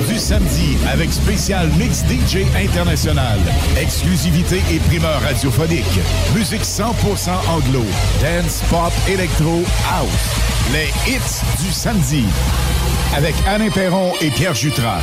du samedi avec spécial mix DJ international, exclusivité et primeur radiophonique, musique 100% anglo, dance, pop, électro, house. Les hits du samedi. Avec Alain Perron et Pierre Jutras.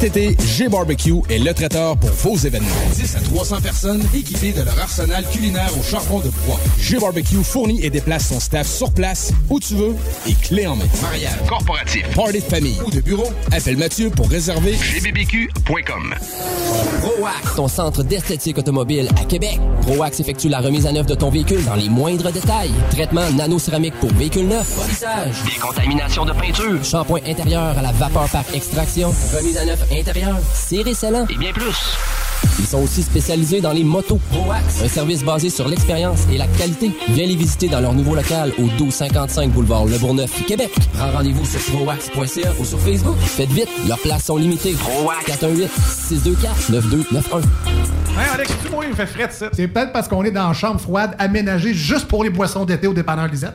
Cet été, est le traiteur pour vos événements. 10 à 300 personnes équipées de leur arsenal culinaire au charbon de bois. G-Barbecue fournit et déplace son staff sur place, où tu veux, et clé en main. Mariage, corporatif, party de famille ou de bureau, appelle Mathieu pour réserver gbbq.com. ProAx, ton centre d'esthétique automobile à Québec. ProAx effectue la remise à neuf de ton véhicule dans les moindres détails. Traitement nano-céramique pour véhicule neuf, polissage, décontamination de peinture, shampoing intérieur à la vapeur par extraction, remise à neuf intérieur, serré scellant et bien plus. Ils sont aussi spécialisés dans les motos. ProAx, un service basé sur l'expérience et la qualité. Viens les visiter dans leur nouveau local au 1255 boulevard Le Bourgneuf, Québec. Prends rendez-vous sur proax.ca ou sur Facebook. Faites vite, leurs places sont limitées. ProAx 418 624 9291. Hey Alex, tu moi, il fait frais ça? C'est peut-être parce qu'on est dans une chambre froide aménagée juste pour les boissons d'été au dépanneur Lisette.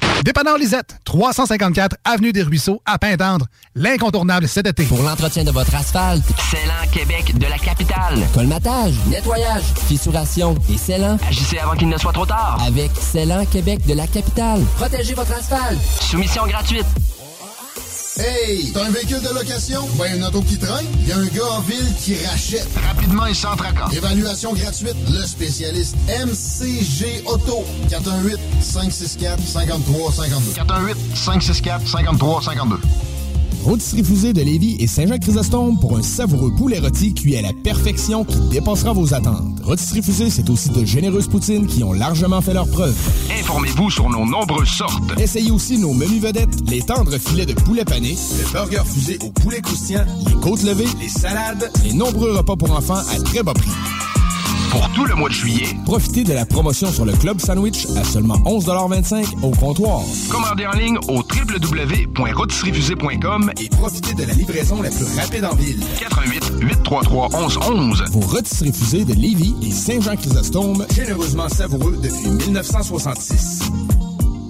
Dépanneur Lisette, 354 Avenue des Ruisseaux, à Pintendre. L'incontournable cet été. Pour l'entretien de votre asphalte, Célan Québec de la capitale. Colmatage, nettoyage, fissuration et scellant. Agissez avant qu'il ne soit trop tard. Avec Célan Québec de la capitale. Protégez votre asphalte. Soumission gratuite. Hey, t'as un véhicule de location? Ben, une auto qui traîne? Il y a un gars en ville qui rachète. Rapidement et sans tracas. Évaluation gratuite. Le spécialiste MCG Auto. 418-564-5352. 418-564-5352. Rôtisserie Fusée de Lévis et Saint-Jacques-Chrysostome pour un savoureux poulet rôti cuit à la perfection qui dépassera vos attentes. Rôtisserie Fusée, c'est aussi de généreuses poutines qui ont largement fait leur preuve. Informez-vous sur nos nombreuses sortes. Essayez aussi nos menus vedettes, les tendres filets de poulet pané, le burger fusé au poulet croustillant, les côtes levées, les salades, les nombreux repas pour enfants à très bas prix. Pour tout le mois de juillet, profitez de la promotion sur le Club Sandwich à seulement 11,25 au comptoir. Commandez en ligne au www.rotisseriefusée.com et profitez de la livraison la plus rapide en ville. 88 833 1111. Vos rôtisseries fusées de Lévis et Saint-Jean-Chrysostome, généreusement savoureux depuis 1966.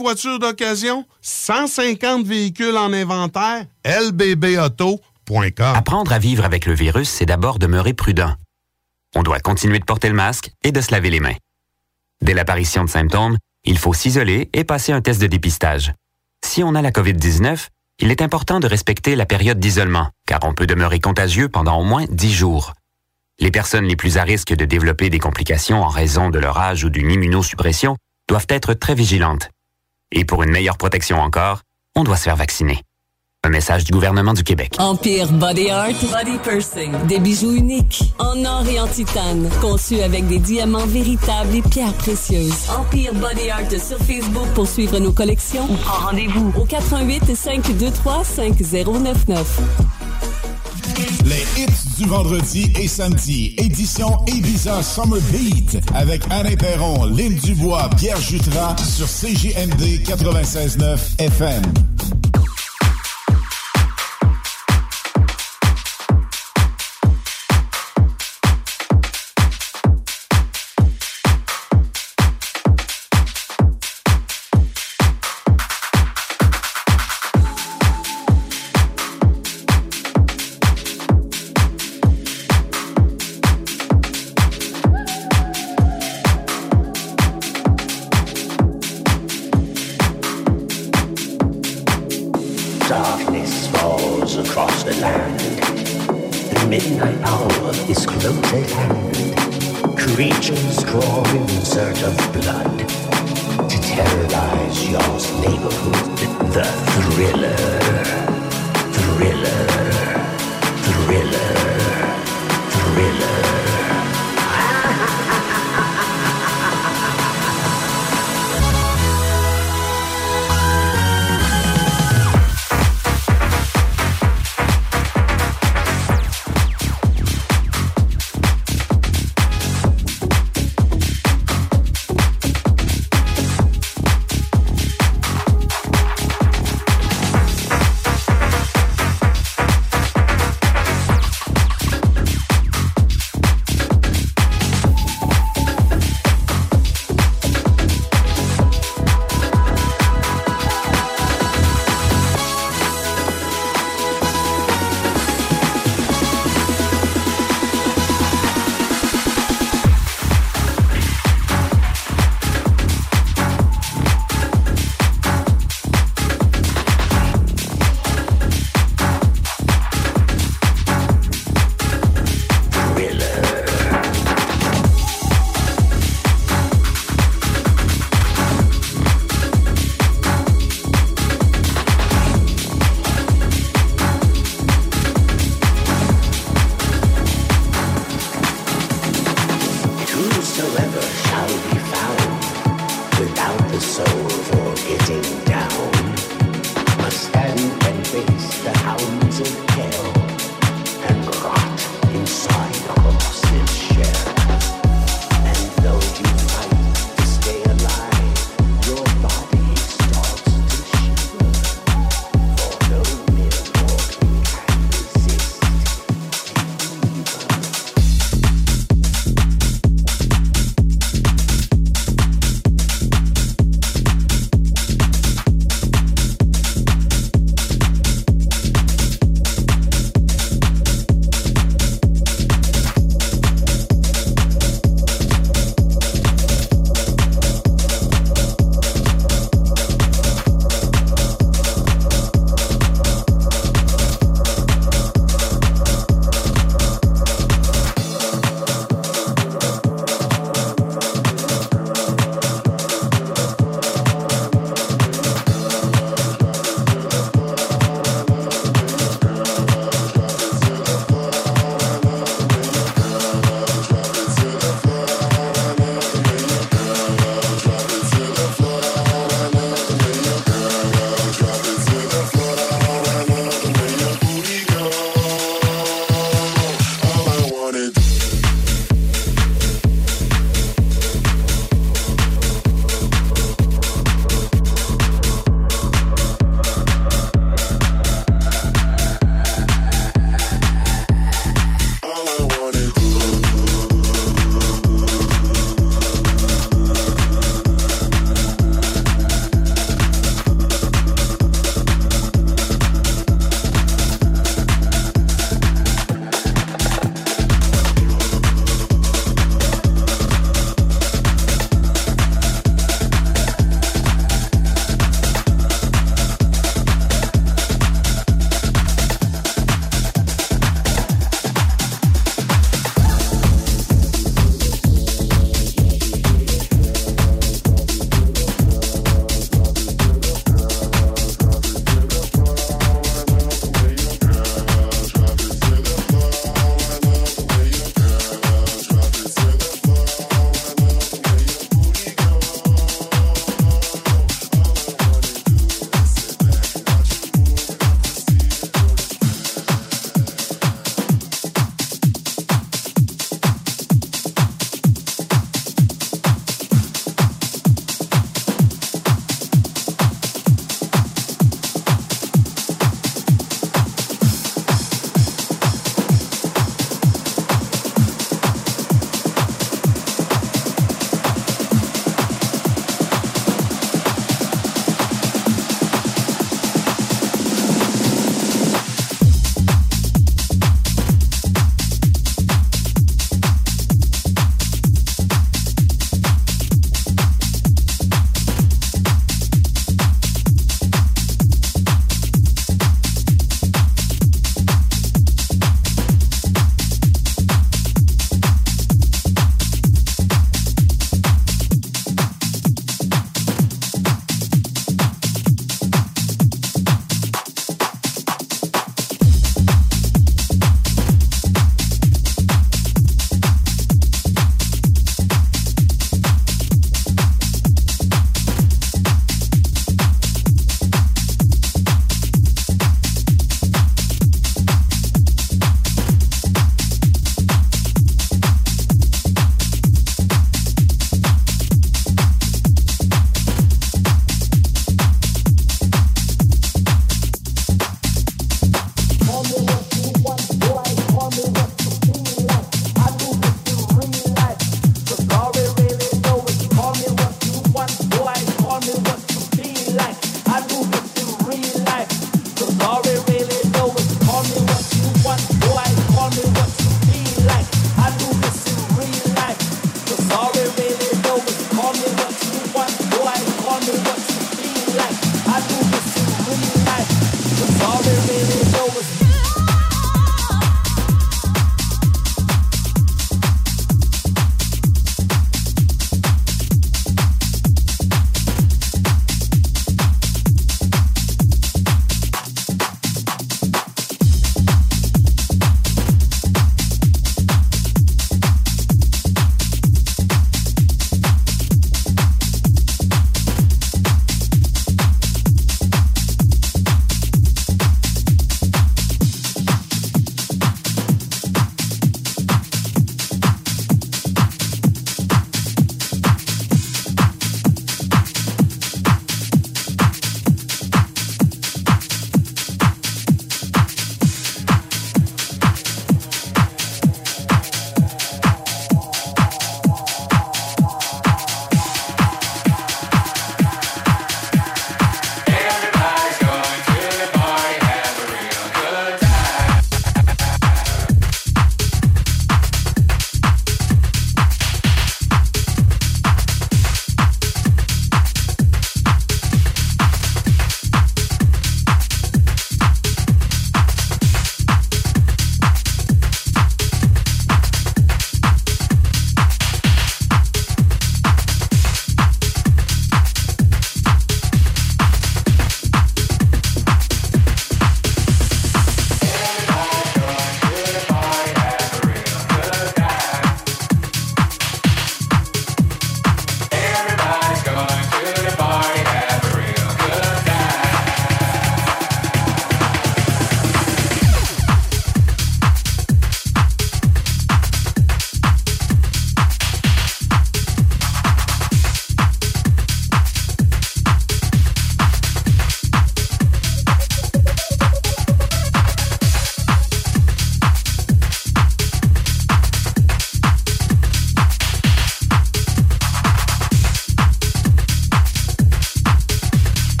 Voiture d'occasion? 150 véhicules en inventaire? lbbauto.com Apprendre à vivre avec le virus, c'est d'abord demeurer prudent. On doit continuer de porter le masque et de se laver les mains. Dès l'apparition de symptômes, il faut s'isoler et passer un test de dépistage. Si on a la COVID-19, il est important de respecter la période d'isolement, car on peut demeurer contagieux pendant au moins 10 jours. Les personnes les plus à risque de développer des complications en raison de leur âge ou d'une immunosuppression doivent être très vigilantes. Et pour une meilleure protection encore, on doit se faire vacciner. Un message du gouvernement du Québec. Empire Body Art, Body Pursing. Des bijoux uniques, en or et en titane, conçus avec des diamants véritables et pierres précieuses. Empire Body Art sur Facebook pour suivre nos collections ou prends rendez-vous au 88 523 5099. Les hits du vendredi et samedi, édition Ibiza Summer Beat, avec Alain Perron, Lynn Dubois, Pierre Jutras, sur CJMD 96.9 FM.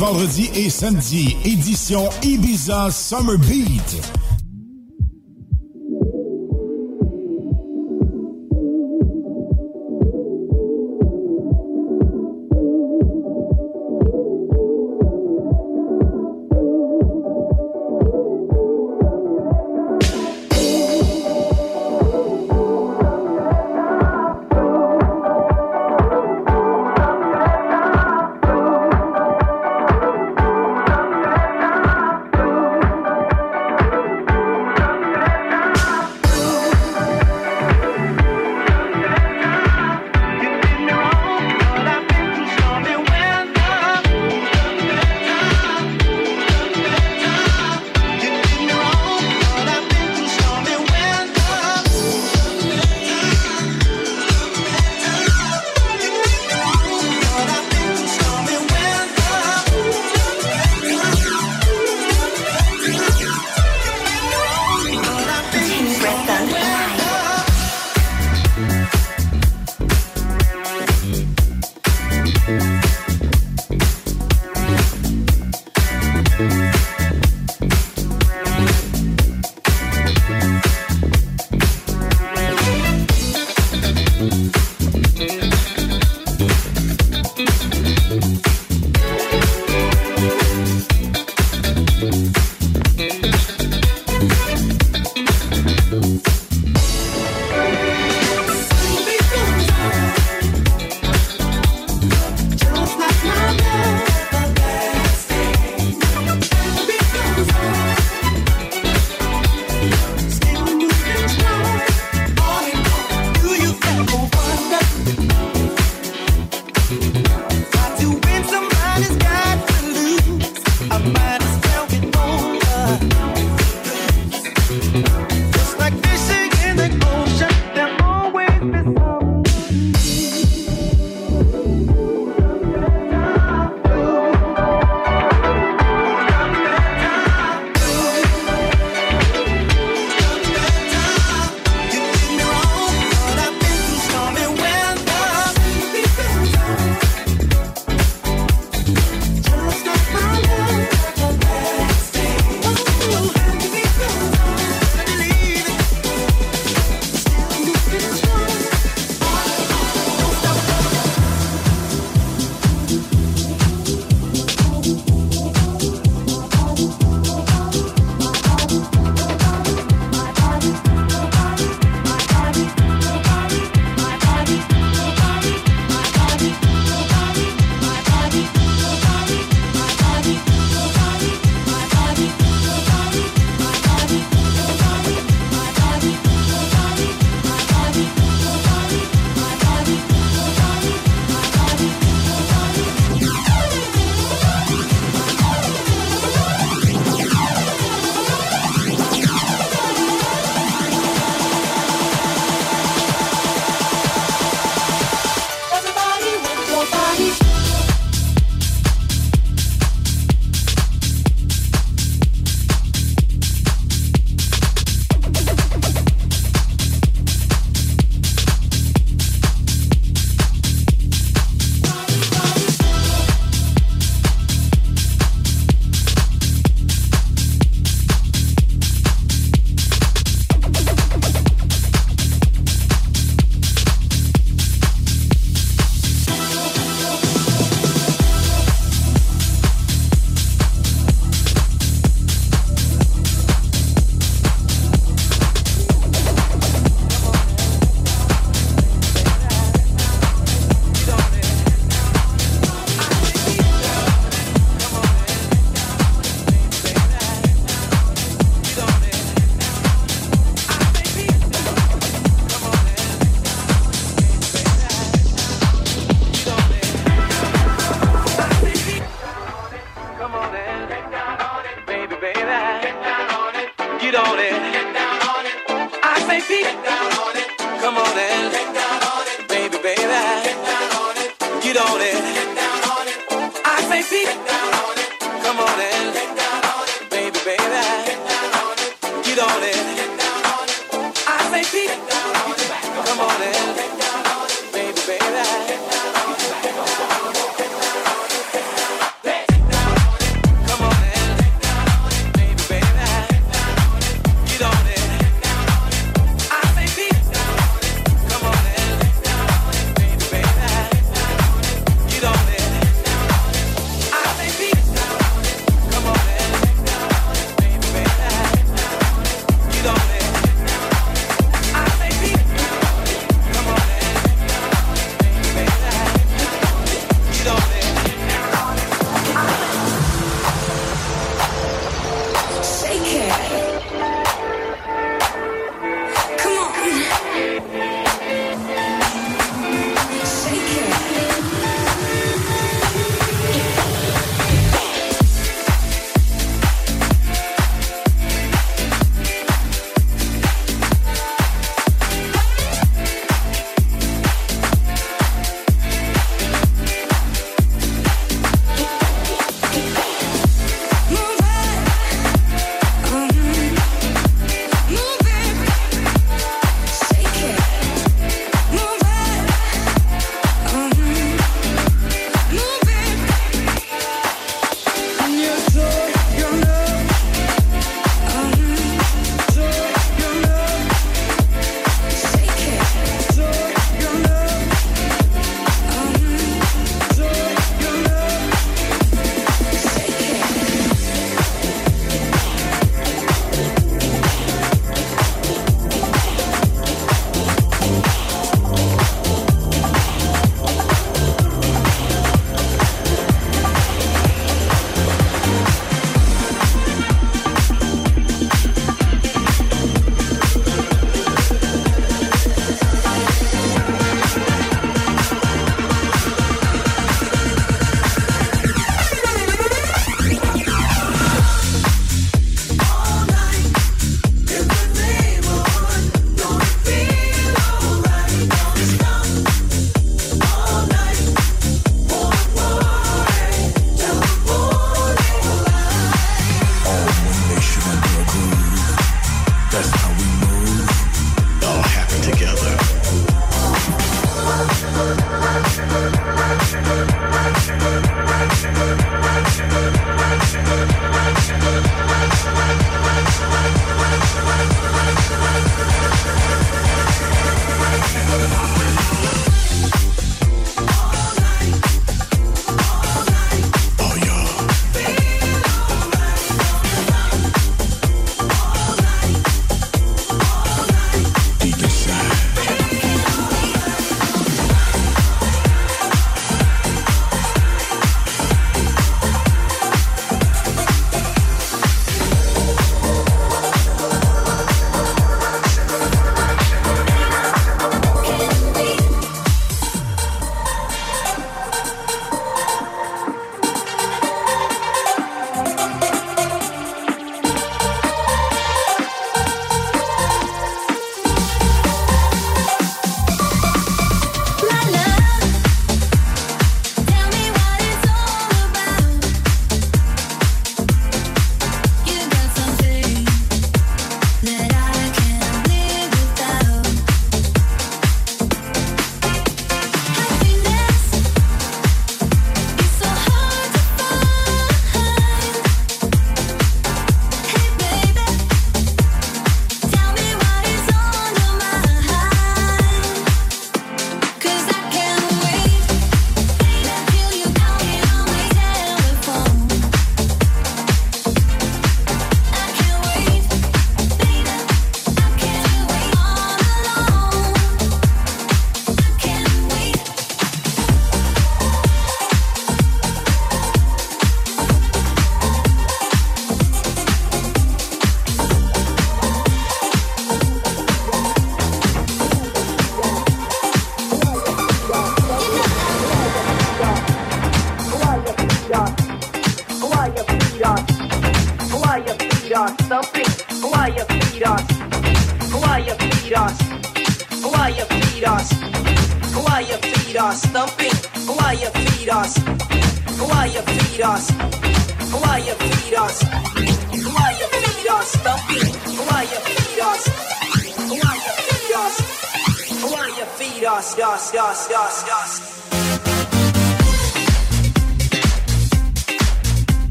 Vendredi et samedi, édition Ibiza Summer Beat.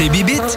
Tes bibites?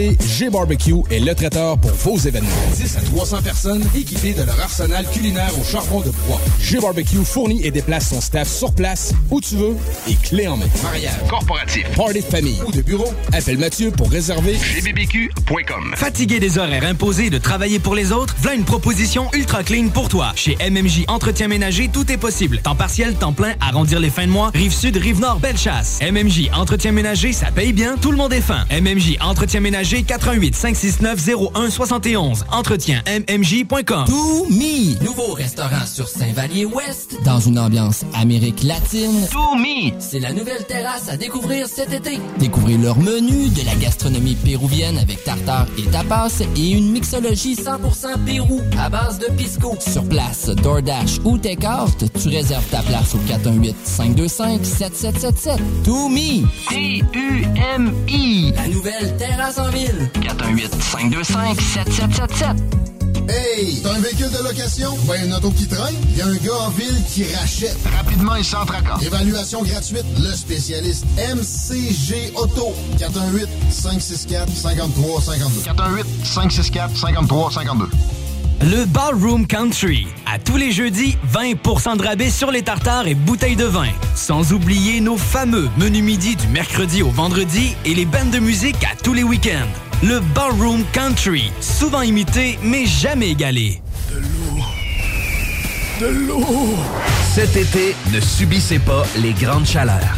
G-Barbecue est le traiteur pour vos événements. 10 à 300 personnes équipées de leur arsenal culinaire au charbon de bois. G-Barbecue fournit et déplace son staff sur place, où tu veux, et clé en main. Mariage, corporatif, party de famille ou de bureau, appelle Mathieu pour réserver gbbq.com. Fatigué des horaires imposés de travailler pour les autres, voilà une proposition ultra clean pour toi. Chez MMJ Entretien Ménager, tout est possible. Temps partiel, temps plein, arrondir les fins de mois, rive sud, rive nord, belle chasse. MMJ Entretien Ménager, ça paye bien, tout le monde est fin. MMJ Entretien Ménager, 88 569 01 71. Entretien MMJ.com. To Me, nouveau restaurant sur Saint-Vallier-Ouest, dans une ambiance Amérique latine. To Me, c'est la nouvelle terrasse à découvrir cet été. Découvrez leur menu, de la gastronomie péruvienne avec tartare et tapas et une mixologie 100% Pérou à base de pisco. Sur place, DoorDash ou Takeout, tu réserves ta place au 418-525-7777. To Me, T-U-M-I. la nouvelle terrasse en ville. 418-525-7777. Hey, t'as un véhicule de location? Ben, une auto qui traîne? Il y a un gars en ville qui rachète. Rapidement et sans tracas. Évaluation gratuite. Le spécialiste MCG Auto. 418-564-5352. 418-564-5352. Le Ballroom Country. À tous les jeudis, 20% de rabais sur les tartares et bouteilles de vin. Sans oublier nos fameux menus midi du mercredi au vendredi et les bandes de musique à tous les week-ends. Le Ballroom Country. Souvent imité, mais jamais égalé. De l'eau! Cet été, ne subissez pas les grandes chaleurs.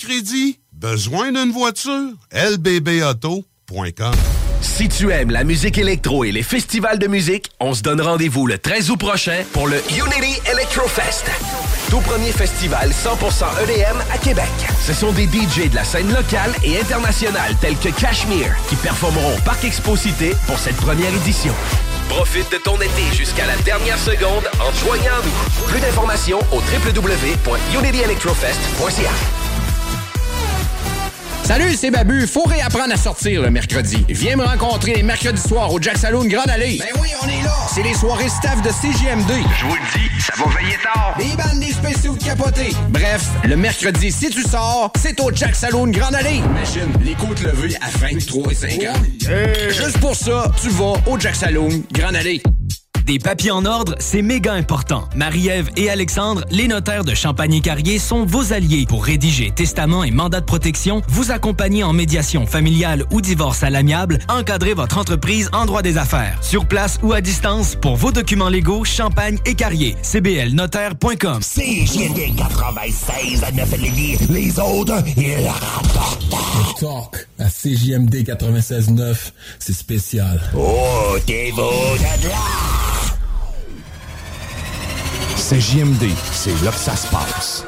Crédit? Besoin d'une voiture? lbbauto.com Si tu aimes la musique électro et les festivals de musique, on se donne rendez-vous le 13 août prochain pour le Unity Electrofest. Tout premier festival 100% EDM à Québec. Ce sont des DJ de la scène locale et internationale tels que Cashmere qui performeront au Parc Exposité pour cette première édition. Profite de ton été jusqu'à la dernière seconde en te joignant à nous. Plus d'informations au www.unityelectrofest.ca. Salut, c'est Babu. Faut réapprendre à sortir le mercredi. Viens me rencontrer les mercredis soirs au Jack Saloon Grande Allée. Ben oui, on est là. C'est les soirées staff de CGMD. Je vous le dis, ça va veiller tard. Des bandes, des spéciaux de capotés. Bref, le mercredi, si tu sors, c'est au Jack Saloon Grande Allée. Imagine, les côtes levées à 23 et 50. Juste pour ça, tu vas au Jack Saloon Grande Allée. Des papiers en ordre, c'est méga important. Marie-Ève et Alexandre, les notaires de Champagne-Carrier, sont vos alliés pour rédiger testament et mandat de protection, vous accompagner en médiation familiale ou divorce à l'amiable, encadrer votre entreprise en droit des affaires. Sur place ou à distance, pour vos documents légaux, Champagne et Carrier. cblnotaire.com. CJND 96 à 9 Lévis. Les autres, ils rapportent. Talk à CJMD 96.9, c'est spécial. Oh, t'es beau de là. CJMD, c'est là que ça se passe.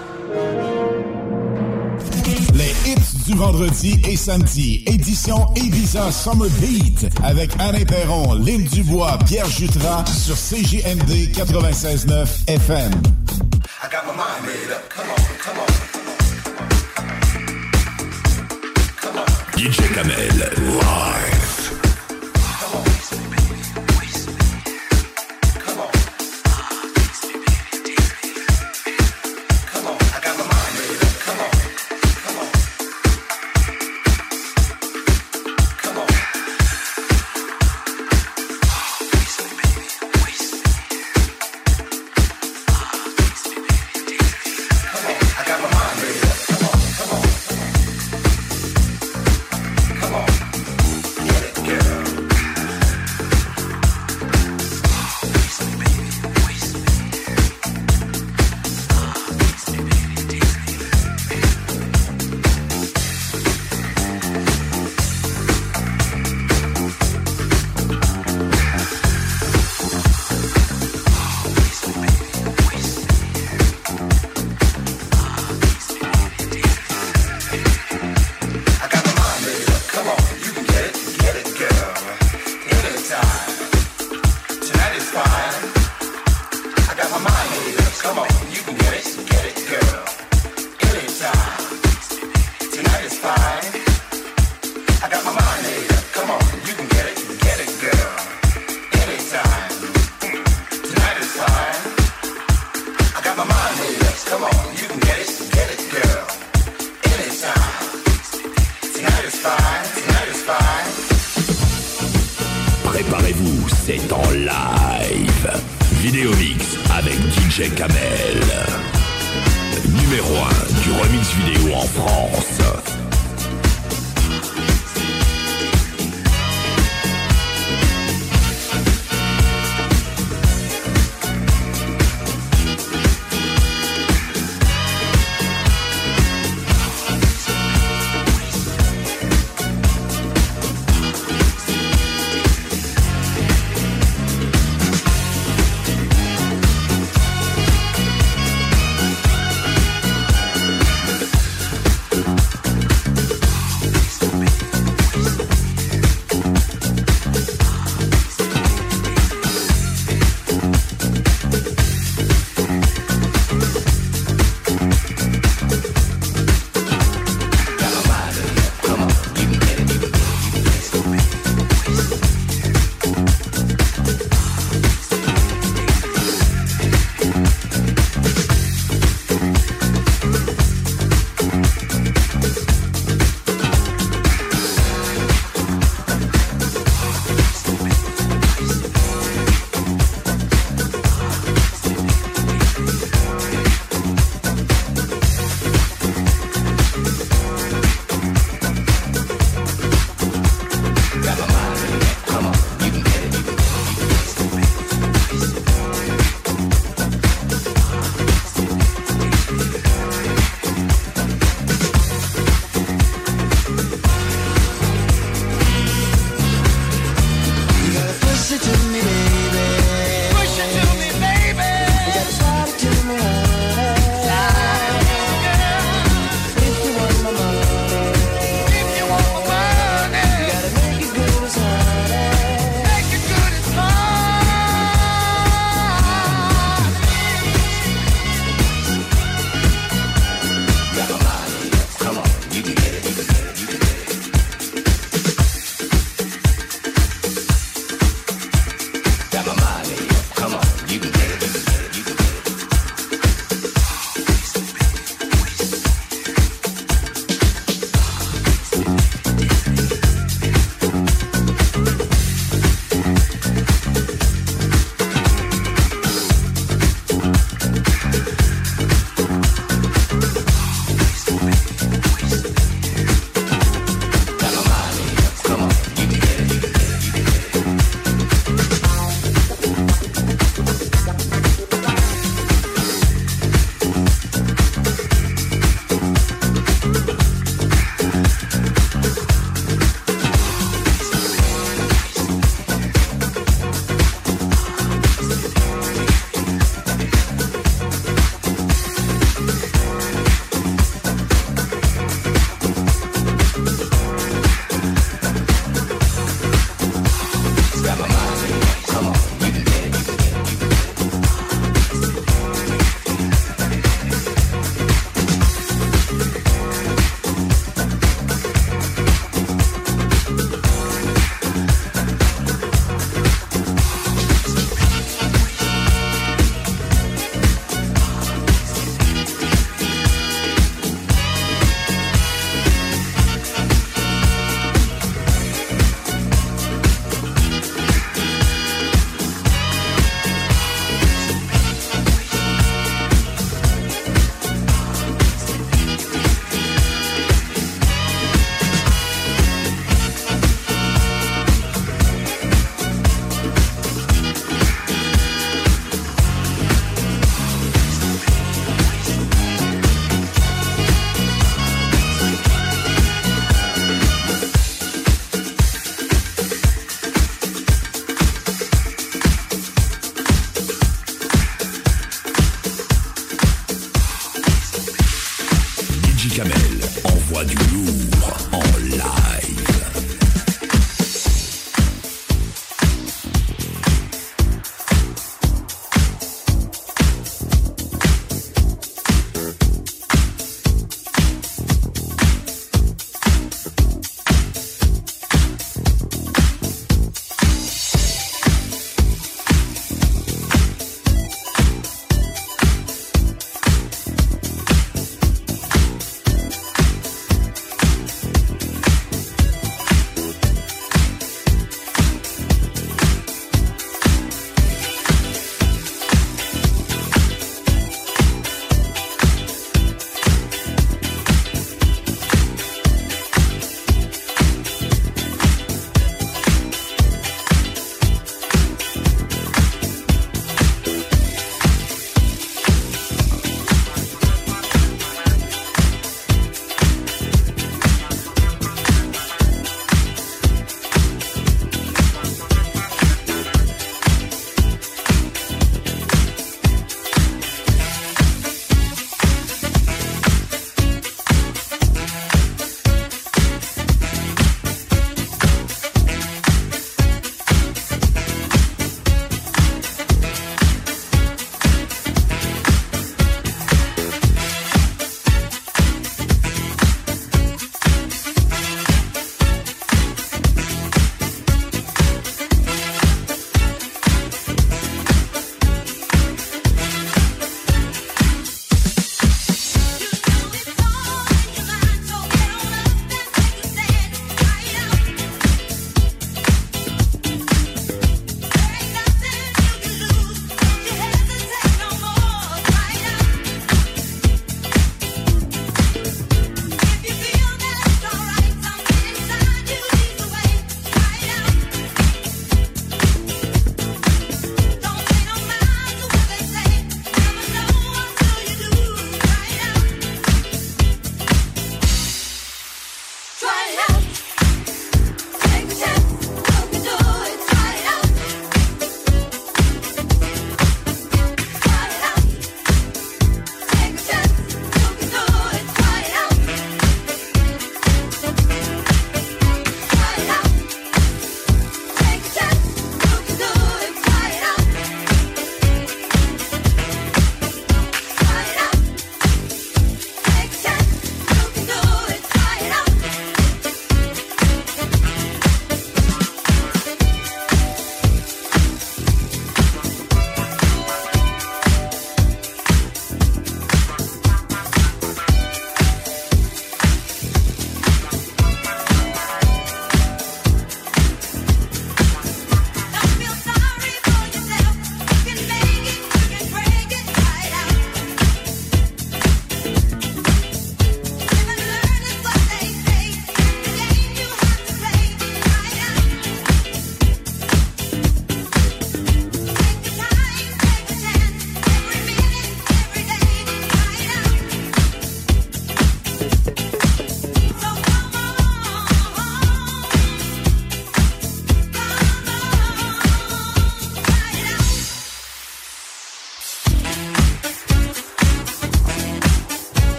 Les hits du vendredi et samedi, édition Ibiza Summer Beat, avec Alain Perron, Lynn Dubois, Pierre Jutras, sur CJMD 96.9 FM. I got my mind made up. Come on, come on. DJ Kamel, live.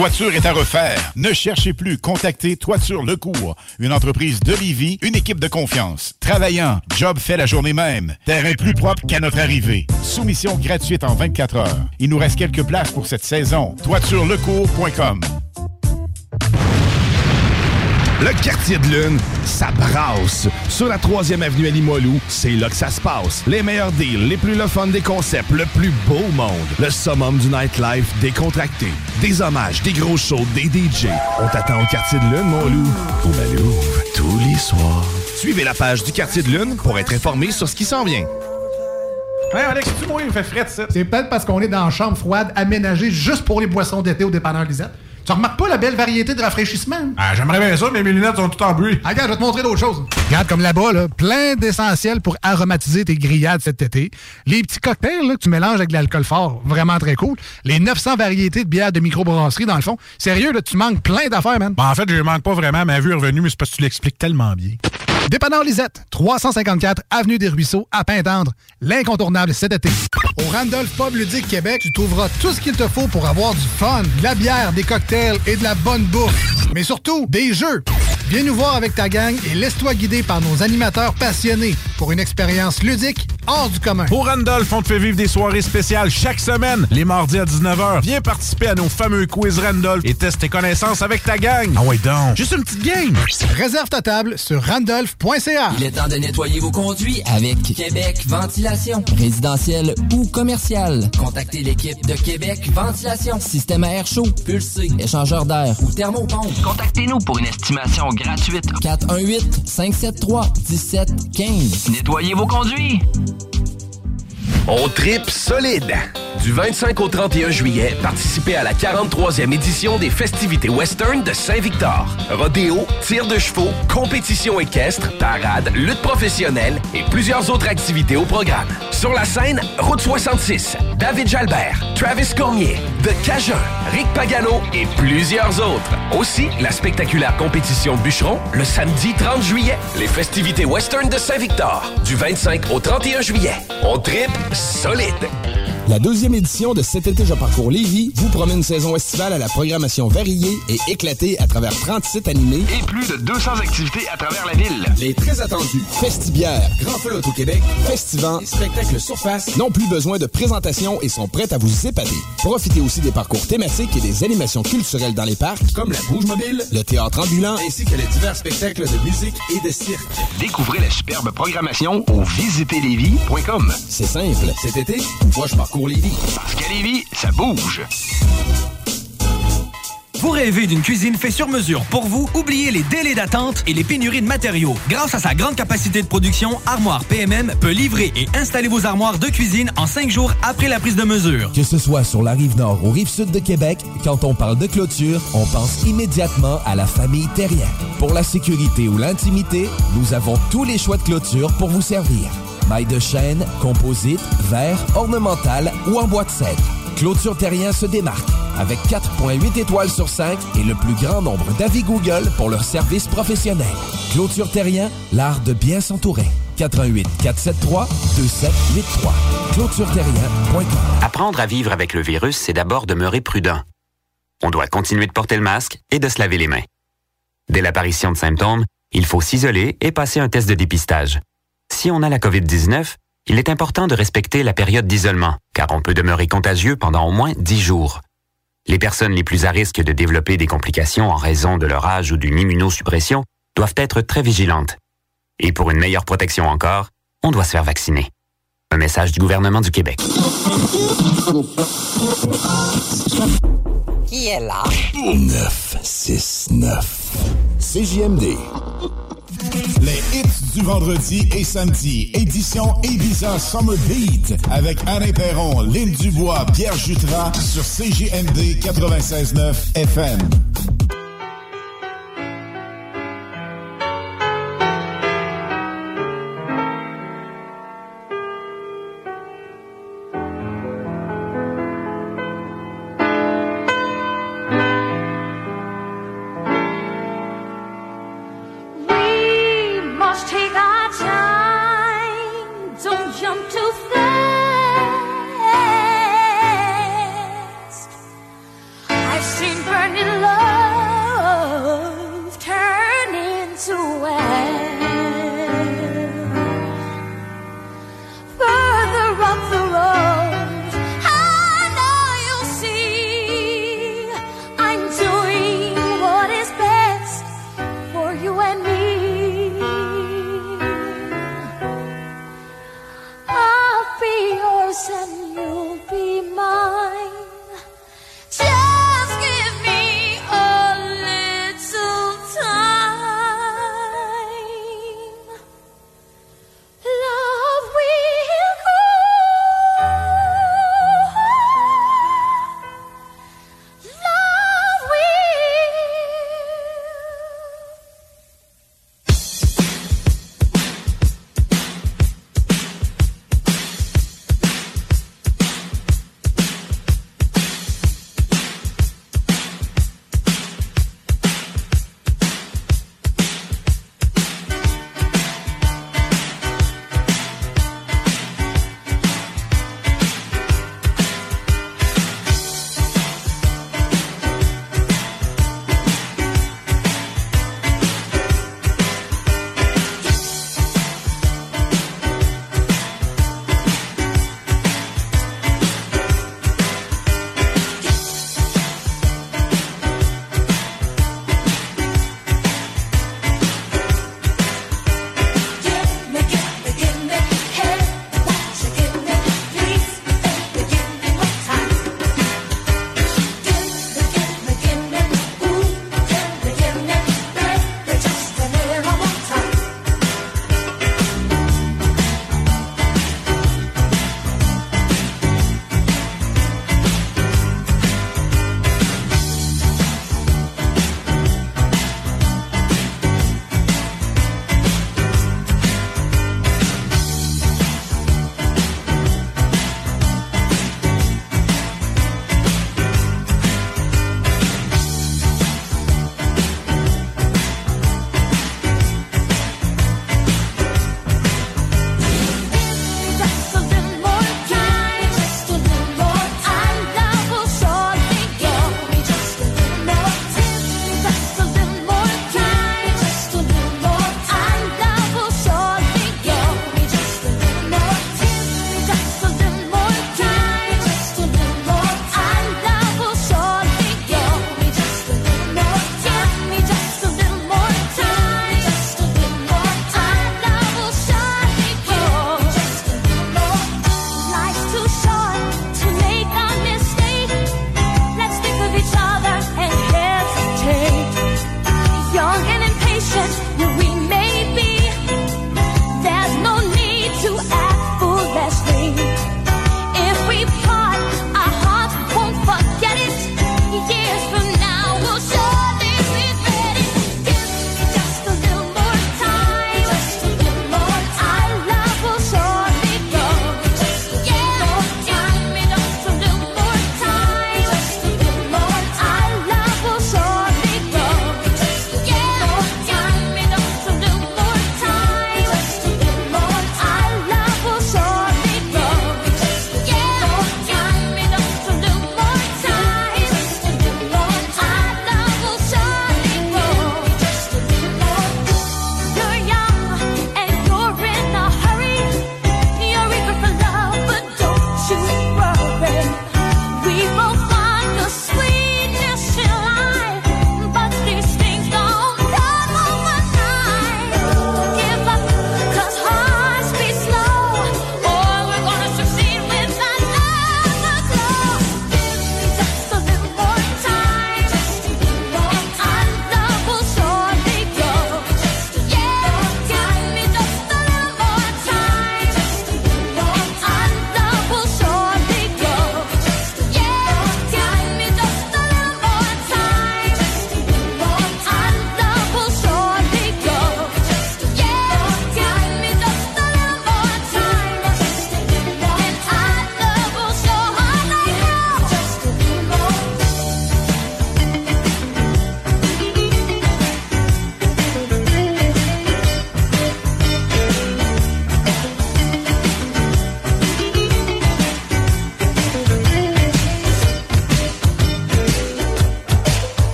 Toiture est à refaire? Ne cherchez plus. Contactez Toiture Lecourt, une entreprise de Livy, une équipe de confiance. Travaillant, job fait la journée même. Terrain plus propre qu'à notre arrivée. Soumission gratuite en 24 heures. Il nous reste quelques places pour cette saison. ToitureLecourt.com Le quartier de lune, ça brasse. Sur la 3e avenue à Limoilou, c'est là que ça se passe. Les meilleurs deals, les plus le fun des concepts, le plus beau monde. Le summum du nightlife décontracté. Des hommages, des gros shows, des DJ. On t'attend au quartier de lune, mon loup. Au Malou, tous les soirs. Suivez la page du quartier de lune pour être informé sur ce qui s'en vient. Hey Alex, tu moi, il me fait frais ça. C'est peut-être parce qu'on est dans une chambre froide aménagée juste pour les boissons d'été au dépanneur Lisette. Tu remarques pas la belle variété de rafraîchissement? Ah, j'aimerais bien ça, mais mes lunettes sont toutes en bruit. Ah, regarde, je vais te montrer d'autres choses. Regarde comme là-bas, là, plein d'essentiels pour aromatiser tes grillades cet été. Les petits cocktails là, que tu mélanges avec de l'alcool fort, vraiment très cool. Les 900 variétés de bières de microbrasserie, dans le fond. Sérieux, là, tu manques plein d'affaires, man. Bon, en fait, je manque pas vraiment. Ma vue est revenue, mais c'est parce que tu l'expliques tellement bien. Dépanneur Lisette, 354 Avenue des Ruisseaux, à Pintendre. L'incontournable cet été. Au Randolph Pub Ludique Québec, tu trouveras tout ce qu'il te faut pour avoir du fun, de la bière, des cocktails et de la bonne bouffe. Mais surtout, des jeux. Viens nous voir avec ta gang et laisse-toi guider par nos animateurs passionnés pour une expérience ludique hors du commun. Pour Randolph, on te fait vivre des soirées spéciales chaque semaine, les mardis à 19h. Viens participer à nos fameux quiz Randolph et teste tes connaissances avec ta gang. Ah ouais donc, juste une petite game. Réserve ta table sur randolph.ca. Il est temps de nettoyer vos conduits avec Québec Ventilation. Résidentiel ou commercial. Contactez l'équipe de Québec Ventilation. Système à air chaud, pulsé, échangeur d'air ou thermopompe. Contactez-nous pour une estimation gratuite. 418-573-1715. Nettoyez vos conduits. On tripe solide. Du 25 au 31 juillet, participez à la 43e édition des festivités western de Saint-Victor. Rodéo, tir de chevaux, compétition équestre, parade, lutte professionnelle et plusieurs autres activités au programme. Sur la scène, Route 66, David Jalbert, Travis Cormier, The Cajun, Rick Pagano et plusieurs autres. Aussi, la spectaculaire compétition bûcheron le samedi 30 juillet. Les festivités western de Saint-Victor, du 25 au 31 juillet. On tripe solide. La deuxième édition de Cet été, je parcours Lévis vous promet une saison estivale à la programmation variée et éclatée à travers 30 sites animés Et plus de 200 activités à travers la ville. Les très attendus Festibière, Grand Feu au Québec, Festivant et Spectacle Surface n'ont plus besoin de présentation et sont prêts à vous épater. Profitez aussi des parcours thématiques et des animations culturelles dans les parcs, comme la Bouge Mobile, le théâtre ambulant, ainsi que les divers spectacles de musique et de cirque. Découvrez la superbe programmation au visiterlévis.com. C'est simple. Cet été, moi je parcours Lévis. Parce qu'à Lévis, ça bouge. Vous rêvez d'une cuisine faite sur mesure pour vous? Oubliez les délais d'attente et les pénuries de matériaux. Grâce à sa grande capacité de production, Armoire PMM peut livrer et installer vos armoires de cuisine en cinq jours après la prise de mesure. Que ce soit sur la rive nord ou rive sud de Québec, quand on parle de clôture, on pense immédiatement à la famille Terrien. Pour la sécurité ou l'intimité, nous avons tous les choix de clôture pour vous servir. Maille de chêne, composite, verre, ornemental ou en bois de cèdre. Clôture Terrien se démarque avec 4.8 étoiles sur 5 et le plus grand nombre d'avis Google pour leur service professionnel. Clôture Terrien, l'art de bien s'entourer. 88 473 2783. ClôtureTerrien.com. Apprendre à vivre avec le virus, c'est d'abord demeurer prudent. On doit continuer de porter le masque et de se laver les mains. Dès l'apparition de symptômes, il faut s'isoler et passer un test de dépistage. Si on a la COVID-19, il est important de respecter la période d'isolement, car on peut demeurer contagieux pendant au moins 10 jours. Les personnes les plus à risque de développer des complications en raison de leur âge ou d'une immunosuppression doivent être très vigilantes. Et pour une meilleure protection encore, on doit se faire vacciner. Un message du gouvernement du Québec. Qui est là? 969. CJMD. Les hits du vendredi et samedi, édition Ibiza Summer Beat, avec Alain Perron, Lynn Dubois, Pierre Jutras sur CJMD 96.9 FM.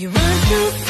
You run too fast,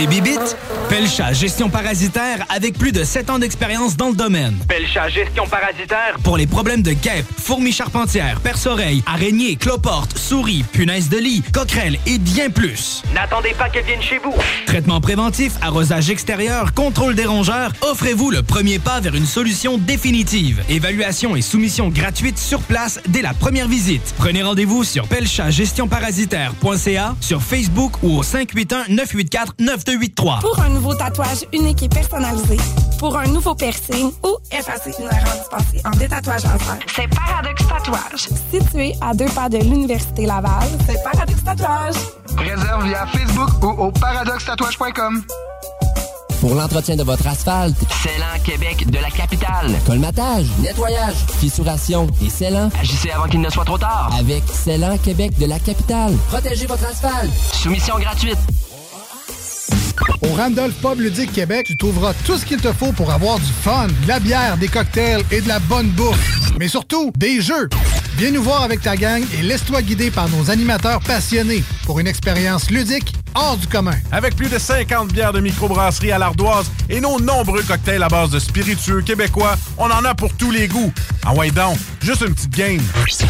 Des bibites? Pelcha Gestion Parasitaire avec plus de 7 ans d'expérience dans le domaine. Pelcha Gestion Parasitaire. Pour les problèmes de guêpes, fourmis charpentières, perce-oreilles, araignées, cloportes, souris, punaises de lit, coquerelles et bien plus. N'attendez pas qu'elle vienne chez vous. Traitement préventif, arrosage extérieur, contrôle des rongeurs, offrez-vous le premier pas vers une solution définitive. Évaluation et soumission gratuite sur place dès la première visite. Prenez rendez-vous sur pelchagestionparasitaire.ca, sur Facebook ou au 581-984-9283. Pour un nouveau tatouage unique et personnalisé, pour un nouveau piercing ou effacer une erreur dispensée en détatouage laser, c'est Paradox Tatouage. Situé à deux pas de l'Université Laval, c'est Paradox Tatouage. Réserve via Facebook ou au paradoxtatouage.com. Pour l'entretien de votre asphalte, Célan Québec de la capitale. colmatage, nettoyage, fissuration et scellant. Agissez avant qu'il ne soit trop tard. Avec Célan Québec de la capitale. Protégez votre asphalte. Soumission gratuite. Au Randolph Pub Ludique Québec, tu trouveras tout ce qu'il te faut pour avoir du fun, de la bière, des cocktails et de la bonne bouffe. Mais surtout, des jeux. Viens nous voir avec ta gang et laisse-toi guider par nos animateurs passionnés pour une expérience ludique hors du commun. Avec plus de 50 bières de microbrasserie à l'ardoise et nos nombreux cocktails à base de spiritueux québécois, on en a pour tous les goûts. Ah ouais donc, juste une petite game.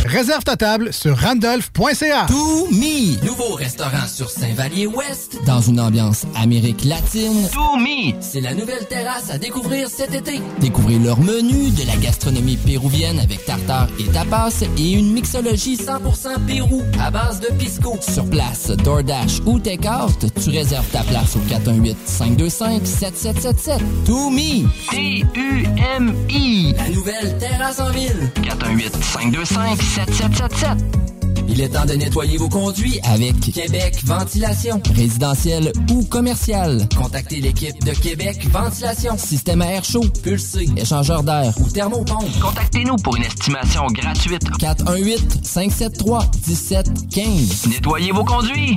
Réserve ta table sur randolph.ca. To Me, nouveau restaurant sur Saint-Vallier-Ouest, dans une ambiance Amérique latine. To Me, c'est la nouvelle terrasse à découvrir cet été. Découvrez leur menu, de la gastronomie péruvienne avec tartare et tapas et une mixologie 100% Pérou à base de pisco. Sur place, DoorDash ou tu réserves ta place au 418-525-7777. To Me, T-U-M-I. la nouvelle terrasse en ville. 418-525-7777. Il est temps de nettoyer vos conduits avec Québec Ventilation. Résidentiel ou commercial. Contactez l'équipe de Québec Ventilation. Système à air chaud, pulsé, échangeur d'air ou thermopompe. Contactez-nous pour une estimation gratuite. 418-573-1715. Nettoyez vos conduits.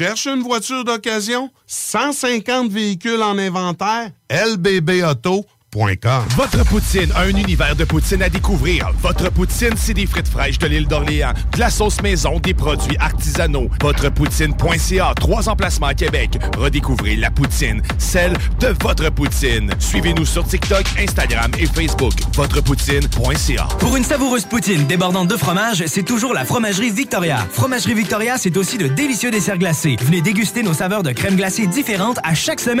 Cherches une voiture d'occasion? 150 véhicules en inventaire? lbbauto.com Votre poutine, un univers de poutine à découvrir. Votre poutine, c'est des frites fraîches de l'île d'Orléans, de la sauce maison, des produits artisanaux. Votrepoutine.ca, trois emplacements à Québec. Redécouvrez la poutine, celle de votre poutine. Suivez-nous sur TikTok, Instagram et Facebook. Votrepoutine.ca. Pour une savoureuse poutine débordante de fromage, c'est toujours la Fromagerie Victoria. Fromagerie Victoria, c'est aussi de délicieux desserts glacés. Venez déguster nos saveurs de crème glacée différentes à chaque semaine.